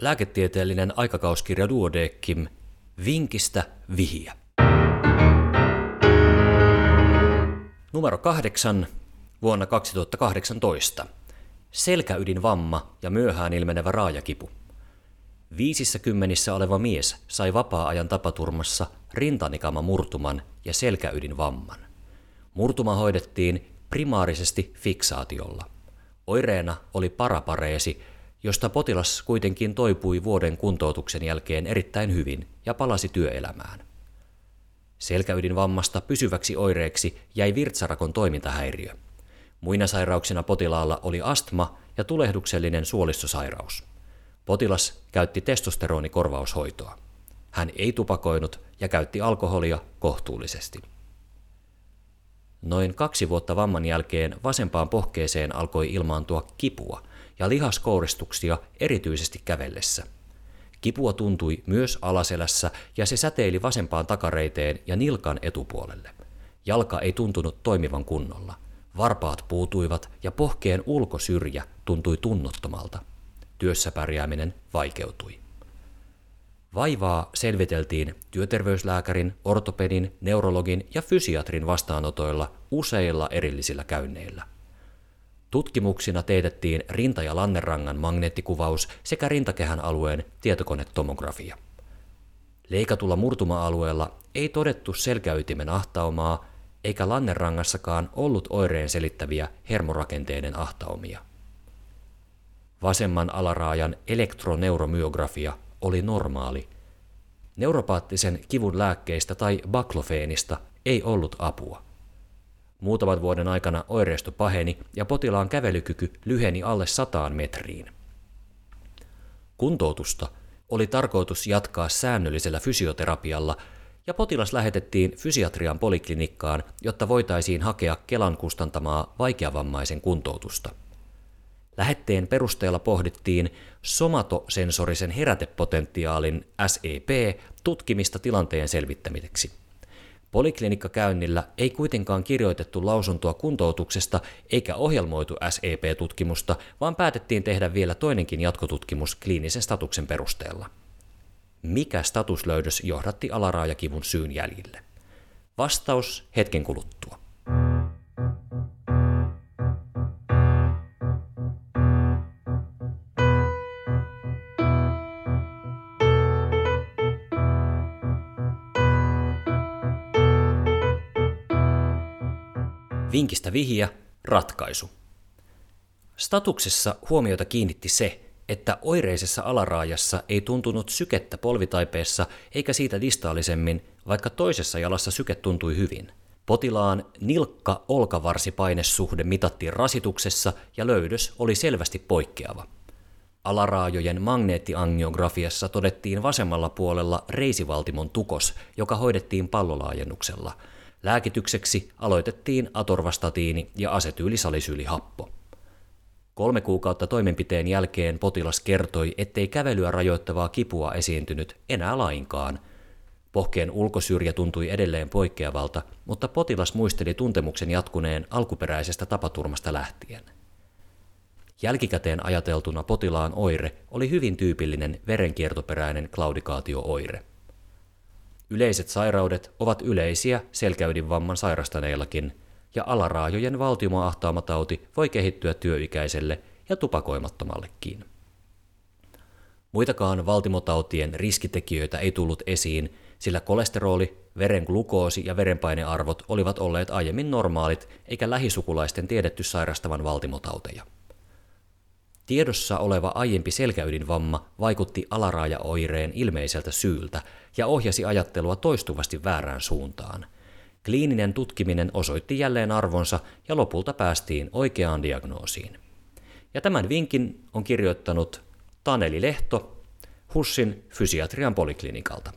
lääketieteellinen aikakauskirja Duodeckim Vinkistä vihiä. Numero kahdeksan vuonna 2018. Selkäydinvamma ja myöhään ilmenevä raajakipu. Viisissä kymmenissä oleva mies sai vapaa-ajan tapaturmassa rintanikama murtuman ja selkäydinvamman. Murtuma hoidettiin primaarisesti fiksaatiolla. Oireena oli parapareesi, josta potilas kuitenkin toipui vuoden kuntoutuksen jälkeen erittäin hyvin ja palasi työelämään. Selkäydinvammasta pysyväksi oireeksi jäi virtsarakon toimintahäiriö. Muina sairauksina potilaalla oli astma ja tulehduksellinen suolistosairaus. Potilas käytti testosteronikorvaushoitoa. Hän ei tupakoinut ja käytti alkoholia kohtuullisesti. Noin kaksi vuotta vamman jälkeen vasempaan pohkeeseen alkoi ilmaantua kipua ja lihaskouristuksia erityisesti kävellessä. Kipua tuntui myös alaselässä ja se säteili vasempaan takareiteen ja nilkan etupuolelle. Jalka ei tuntunut toimivan kunnolla. Varpaat puutuivat ja pohkeen ulkosyrjä tuntui tunnottomalta. Työssä pärjääminen vaikeutui. Vaivaa selviteltiin työterveyslääkärin, ortopedin, neurologin ja fysiatrin vastaanotoilla useilla erillisillä käynneillä. Tutkimuksina teetettiin rinta- ja lannerangan magneettikuvaus sekä rintakehän alueen tietokonetomografia. Leikatulla murtuma-alueella ei todettu selkäytimen ahtaumaa, eikä lannerangassakaan ollut oireen selittäviä hermorakenteiden ahtaumia. Vasemman alaraajan elektroneuromyografia oli normaali. Neuropaattisen kivun lääkkeistä tai baklofeenista ei ollut apua. Muutaman vuoden aikana oireisto paheni ja potilaan kävelykyky lyheni alle sataan metriin. Kuntoutusta oli tarkoitus jatkaa säännöllisellä fysioterapialla ja potilas lähetettiin fysiatrian poliklinikkaan, jotta voitaisiin hakea Kelan kustantamaa vaikeavammaisen kuntoutusta. Lähetteen perusteella pohdittiin somatosensorisen herätepotentiaalin SEP tutkimista tilanteen selvittämiseksi. Poliklinikkakäynnillä ei kuitenkaan kirjoitettu lausuntoa kuntoutuksesta eikä ohjelmoitu SEP-tutkimusta, vaan päätettiin tehdä vielä toinenkin jatkotutkimus kliinisen statuksen perusteella. Mikä statuslöydös johdatti alaraajakivun syyn jäljille? Vastaus hetken kuluttua. Vinkistä vihja, ratkaisu. Statuksessa huomiota kiinnitti se, että oireisessa alaraajassa ei tuntunut sykettä polvitaipeessa eikä siitä distaalisemmin, vaikka toisessa jalassa syke tuntui hyvin. Potilaan nilkka-olkavarsipainesuhde mitattiin rasituksessa ja löydös oli selvästi poikkeava. Alaraajojen magneettiangiografiassa todettiin vasemmalla puolella reisivaltimon tukos, joka hoidettiin pallolaajennuksella – Lääkitykseksi aloitettiin atorvastatiini ja asetyylisalisyylihappo. Kolme kuukautta toimenpiteen jälkeen potilas kertoi, ettei kävelyä rajoittavaa kipua esiintynyt enää lainkaan. Pohkeen ulkosyrjä tuntui edelleen poikkeavalta, mutta potilas muisteli tuntemuksen jatkuneen alkuperäisestä tapaturmasta lähtien. Jälkikäteen ajateltuna potilaan oire oli hyvin tyypillinen verenkiertoperäinen klaudikaatio-oire. Yleiset sairaudet ovat yleisiä selkäydinvamman sairastaneillakin, ja alaraajojen valtimoahtaamatauti voi kehittyä työikäiselle ja tupakoimattomallekin. Muitakaan valtimotautien riskitekijöitä ei tullut esiin, sillä kolesteroli, veren glukoosi ja verenpainearvot olivat olleet aiemmin normaalit, eikä lähisukulaisten tiedetty sairastavan valtimotauteja. Tiedossa oleva aiempi selkäydinvamma vaikutti alaraajaoireen ilmeiseltä syyltä ja ohjasi ajattelua toistuvasti väärään suuntaan. Kliininen tutkiminen osoitti jälleen arvonsa ja lopulta päästiin oikeaan diagnoosiin. Ja tämän vinkin on kirjoittanut Taneli Lehto Hussin fysiatrian poliklinikalta.